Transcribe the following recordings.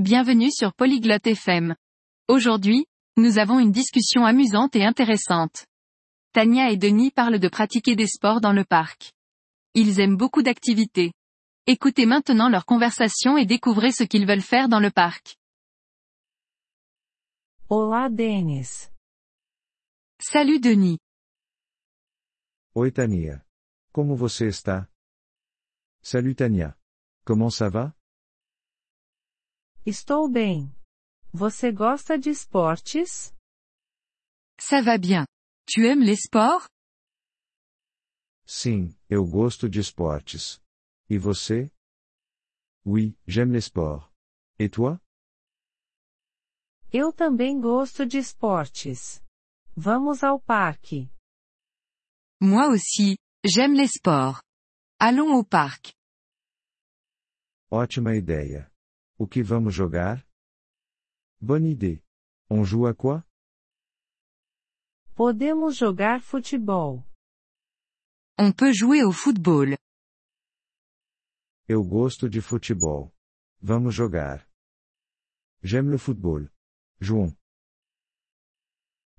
Bienvenue sur Polyglotte FM. Aujourd'hui, nous avons une discussion amusante et intéressante. Tania et Denis parlent de pratiquer des sports dans le parc. Ils aiment beaucoup d'activités. Écoutez maintenant leur conversation et découvrez ce qu'ils veulent faire dans le parc. Olá, Denis. Salut Denis. Oi Tania. Como você está? Salut Tania. Comment ça va? Estou bem. Você gosta de esportes? Ça va bien. Tu aimes les sports? Sim, eu gosto de esportes. E você? Oui, j'aime les sports. Et toi? Eu também gosto de esportes. Vamos ao parque. Moi aussi, j'aime les sports. Allons au parc. Ótima ideia. O que vamos jogar? Bonne idée. On joue à quoi? Podemos jogar futebol. On peut jouer au football. Eu gosto de futebol. Vamos jogar. J'aime le football. Jouons.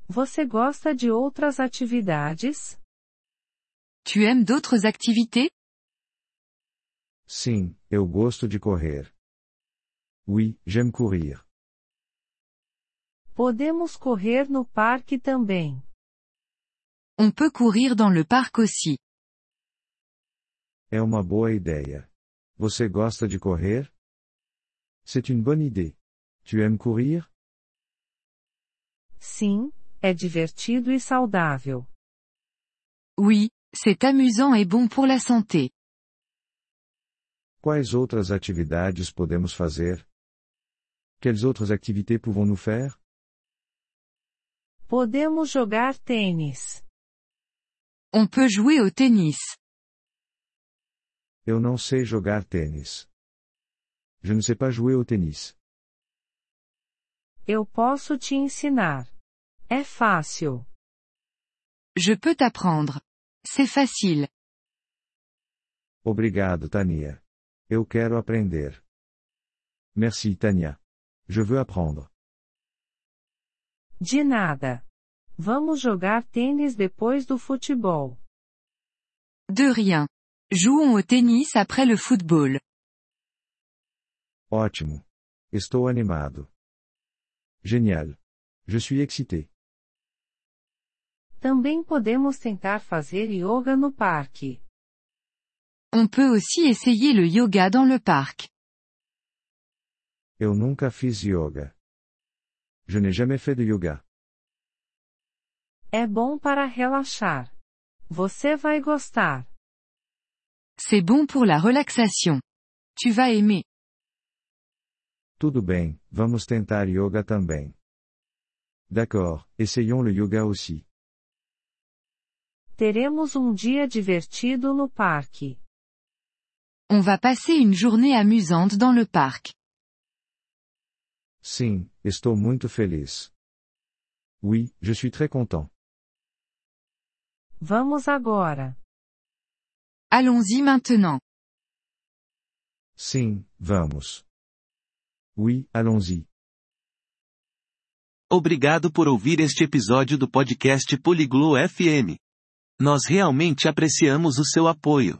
Você gosta de outras atividades? Tu aimes d'autres activités? Sim, eu gosto de correr. Oui, j'aime courir. Podemos correr no parque também. On peut courir dans le parc aussi. É uma boa ideia. Você gosta de correr? C'est une bonne idée. Tu aimes courir? Sim, é divertido e saudável. Oui, c'est amusant et bon pour la santé. Quais outras atividades podemos fazer? Quelles autres activités pouvons-nous faire? Podemos jogar tênis. On peut jouer au tennis. Eu não sei jogar tênis. Je ne sais pas jouer au tennis. Eu posso te ensinar. É fácil. Je peux t'apprendre. C'est facile. Obrigado, Tania. Eu quero aprender. Merci, Tania. Je veux apprendre. De nada. Vamos jogar tênis depois do futebol. De rien. Jouons au tennis après le football. Ótimo. Estou animado. Génial. Je suis excité. Também podemos tentar fazer yoga no parque. On peut aussi essayer le yoga dans le parc. Eu nunca fiz yoga. Je n'ai jamais fait de yoga. É bom para relaxar. Você vai gostar. C'est bon pour la relaxation. Tu vas aimer. Tudo bem, vamos tentar yoga também. D'accord, essayons le yoga aussi. Teremos um dia divertido no parque. On va passer une journée amusante dans le parc. Sim, estou muito feliz. Oui, je suis très content. Vamos agora. Allons-y maintenant. Sim, vamos. Oui, allons-y. Obrigado por ouvir este episódio do podcast Poliglo FM. Nós realmente apreciamos o seu apoio.